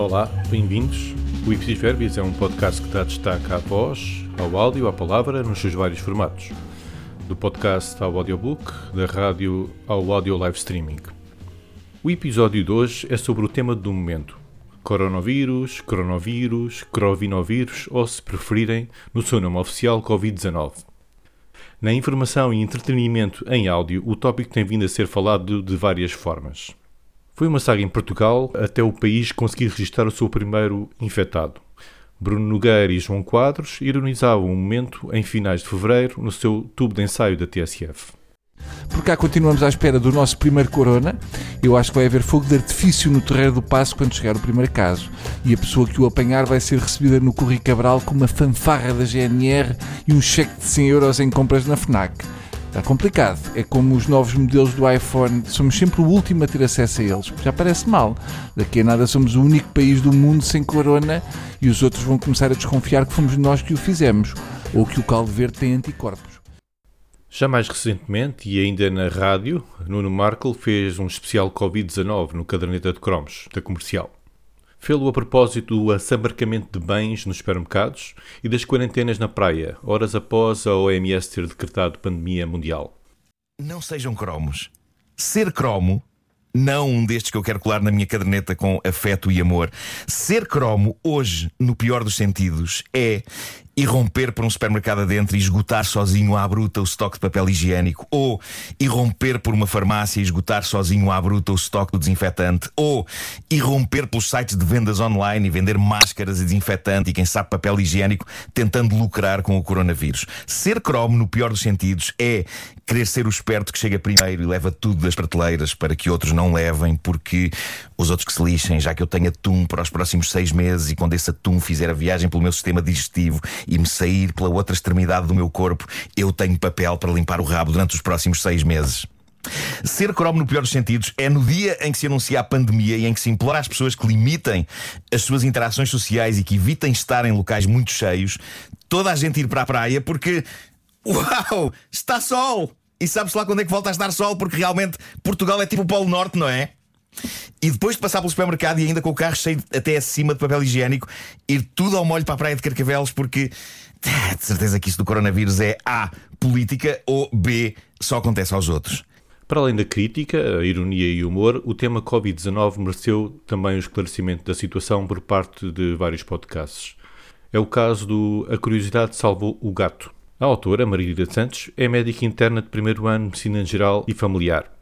Olá, bem-vindos. O Ipsis Verbis é um podcast que dá destaque à voz, ao áudio, à palavra, nos seus vários formatos. Do podcast ao audiobook, da rádio ao audio live streaming. O episódio de hoje é sobre o tema do momento. Coronavírus, coronavírus, crovinovírus ou, se preferirem, no seu nome oficial, Covid-19. Na informação e entretenimento em áudio, o tópico tem vindo a ser falado de várias formas. Foi uma saga em Portugal até o país conseguir registrar o seu primeiro infectado. Bruno Nogueira e João Quadros ironizavam o momento em finais de fevereiro no seu tubo de ensaio da TSF. Por cá continuamos à espera do nosso primeiro corona. Eu acho que vai haver fogo de artifício no terreiro do passo quando chegar o primeiro caso. E a pessoa que o apanhar vai ser recebida no Corri Cabral com uma fanfarra da GNR e um cheque de 100 euros em compras na FNAC. Está complicado. É como os novos modelos do iPhone. Somos sempre o último a ter acesso a eles. Já parece mal. Daqui a nada somos o único país do mundo sem corona e os outros vão começar a desconfiar que fomos nós que o fizemos. Ou que o caldo verde tem anticorpos. Já mais recentemente, e ainda na rádio, Nuno Markle fez um especial Covid-19 no Caderneta de Cromos, da comercial. Fê-lo a propósito do assambarcamento de bens nos supermercados e das quarentenas na praia, horas após a OMS ter decretado pandemia mundial. Não sejam cromos. Ser cromo, não um destes que eu quero colar na minha caderneta com afeto e amor. Ser cromo, hoje, no pior dos sentidos, é irromper por um supermercado adentro e esgotar sozinho à bruta o estoque de papel higiênico, ou irromper por uma farmácia e esgotar sozinho à bruta o estoque do desinfetante, ou irromper pelos sites de vendas online e vender máscaras e desinfetante e quem sabe papel higiênico, tentando lucrar com o coronavírus. Ser cromo, no pior dos sentidos, é querer ser o esperto que chega primeiro e leva tudo das prateleiras para que outros não levem, porque os outros que se lixem, já que eu tenho atum para os próximos seis meses e quando esse atum fizer a viagem pelo meu sistema digestivo e me sair pela outra extremidade do meu corpo, eu tenho papel para limpar o rabo durante os próximos seis meses. Ser cromo no pior dos sentidos é no dia em que se anuncia a pandemia e em que se implora às pessoas que limitem as suas interações sociais e que evitem estar em locais muito cheios, toda a gente ir para a praia porque. Uau! Está sol! E sabe-se lá quando é que volta a estar sol, porque realmente Portugal é tipo o Polo Norte, não é? E depois de passar pelo supermercado e ainda com o carro cheio até acima de papel higiênico, ir tudo ao molho para a praia de Carcavelos, porque de certeza que isso do coronavírus é A. política ou B. só acontece aos outros. Para além da crítica, a ironia e o humor, o tema Covid-19 mereceu também o esclarecimento da situação por parte de vários podcasts. É o caso do A Curiosidade Salvou o Gato. A autora, Marília Santos, é médica interna de primeiro ano de Medicina Geral e Familiar.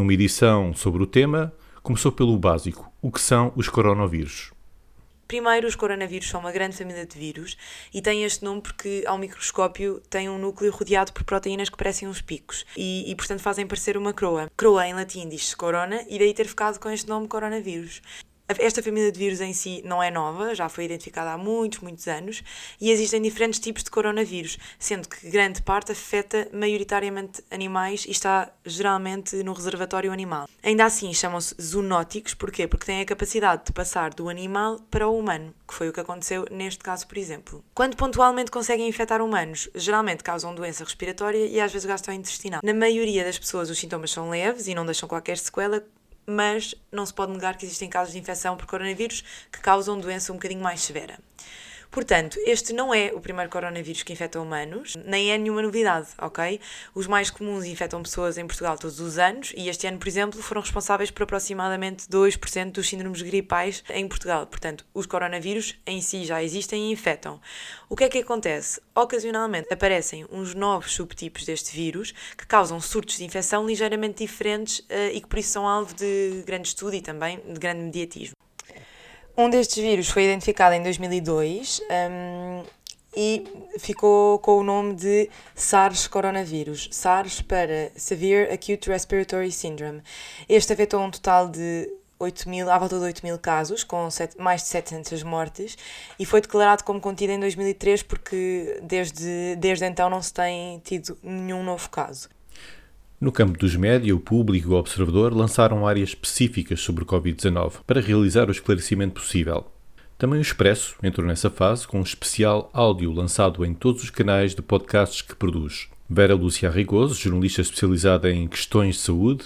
Numa edição sobre o tema, começou pelo básico: o que são os coronavírus? Primeiro, os coronavírus são uma grande família de vírus e têm este nome porque, ao microscópio, têm um núcleo rodeado por proteínas que parecem uns picos e, e portanto, fazem parecer uma croa. Croa, em latim, diz-se corona e daí ter ficado com este nome coronavírus. Esta família de vírus em si não é nova, já foi identificada há muitos, muitos anos e existem diferentes tipos de coronavírus, sendo que grande parte afeta maioritariamente animais e está geralmente no reservatório animal. Ainda assim, chamam-se zoonóticos, porquê? Porque têm a capacidade de passar do animal para o humano, que foi o que aconteceu neste caso, por exemplo. Quando pontualmente conseguem infectar humanos, geralmente causam doença respiratória e às vezes gastrointestinal. Na maioria das pessoas, os sintomas são leves e não deixam qualquer sequela, mas não se pode negar que existem casos de infecção por coronavírus que causam doença um bocadinho mais severa. Portanto, este não é o primeiro coronavírus que infecta humanos, nem é nenhuma novidade, ok? Os mais comuns infectam pessoas em Portugal todos os anos e este ano, por exemplo, foram responsáveis por aproximadamente 2% dos síndromes gripais em Portugal. Portanto, os coronavírus em si já existem e infectam. O que é que acontece? Ocasionalmente aparecem uns novos subtipos deste vírus que causam surtos de infecção ligeiramente diferentes uh, e que por isso são alvo de grande estudo e também de grande mediatismo. Um destes vírus foi identificado em 2002 um, e ficou com o nome de SARS coronavírus. SARS para Severe Acute Respiratory Syndrome. Este afetou um total de 8 mil, à volta de 8 mil casos, com sete, mais de 700 mortes, e foi declarado como contido em 2003 porque desde, desde então não se tem tido nenhum novo caso. No campo dos média, o público e o observador lançaram áreas específicas sobre o Covid-19 para realizar o esclarecimento possível. Também o Expresso entrou nessa fase com um especial áudio lançado em todos os canais de podcasts que produz. Vera Lúcia Rigoso, jornalista especializada em questões de saúde,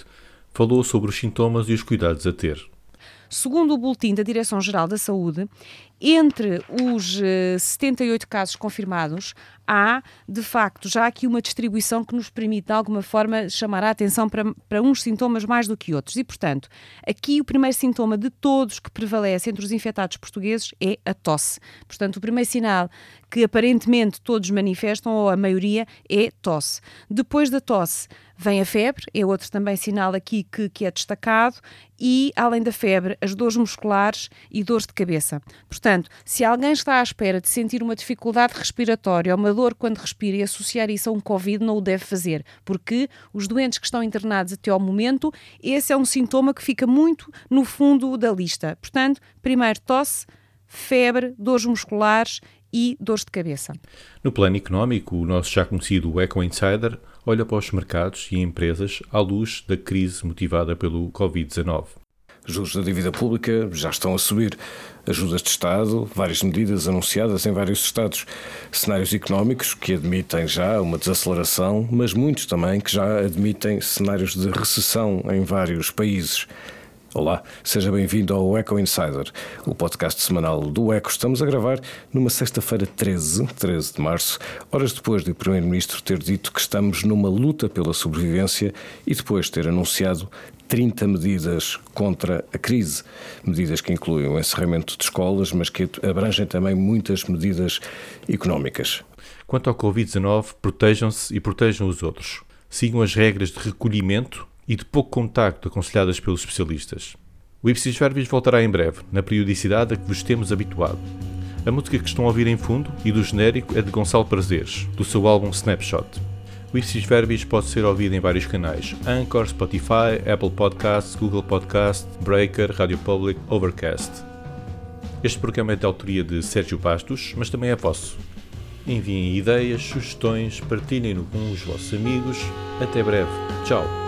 falou sobre os sintomas e os cuidados a ter. segundo o boletim da Direção-Geral da Saúde, entre os 78 casos confirmados, há, de facto, já aqui uma distribuição que nos permite, de alguma forma, chamar a atenção para, para uns sintomas mais do que outros. E, portanto, aqui o primeiro sintoma de todos que prevalece entre os infectados portugueses é a tosse. Portanto, o primeiro sinal que aparentemente todos manifestam, ou a maioria, é tosse. Depois da tosse, vem a febre, é outro também sinal aqui que, que é destacado, e, além da febre, as dores musculares e dores de cabeça. Portanto, se alguém está à espera de sentir uma dificuldade respiratória ou uma dor quando respira e associar isso a um Covid, não o deve fazer, porque os doentes que estão internados até ao momento, esse é um sintoma que fica muito no fundo da lista. Portanto, primeiro tosse, febre, dores musculares e dores de cabeça. No plano económico, o nosso já conhecido Eco Insider olha para os mercados e empresas à luz da crise motivada pelo Covid-19. Juros da dívida pública já estão a subir. Ajudas de Estado, várias medidas anunciadas em vários Estados. Cenários económicos que admitem já uma desaceleração, mas muitos também que já admitem cenários de recessão em vários países. Olá, seja bem-vindo ao Eco Insider, o podcast semanal do Eco. Estamos a gravar numa sexta-feira 13, 13 de março, horas depois de o Primeiro-Ministro ter dito que estamos numa luta pela sobrevivência e depois ter anunciado 30 medidas contra a crise. Medidas que incluem o encerramento de escolas, mas que abrangem também muitas medidas económicas. Quanto ao Covid-19, protejam-se e protejam os outros. Sigam as regras de recolhimento e de pouco contacto aconselhadas pelos especialistas. O Ipsis Verbis voltará em breve, na periodicidade a que vos temos habituado. A música que estão a ouvir em fundo e do genérico é de Gonçalo Prazeres, do seu álbum Snapshot. O Ipsis Verbis pode ser ouvido em vários canais: Anchor, Spotify, Apple Podcasts, Google Podcast, Breaker, Radio Public, Overcast. Este programa é de autoria de Sérgio Bastos, mas também é vosso. Enviem ideias, sugestões, partilhem-no com os vossos amigos. Até breve. Tchau.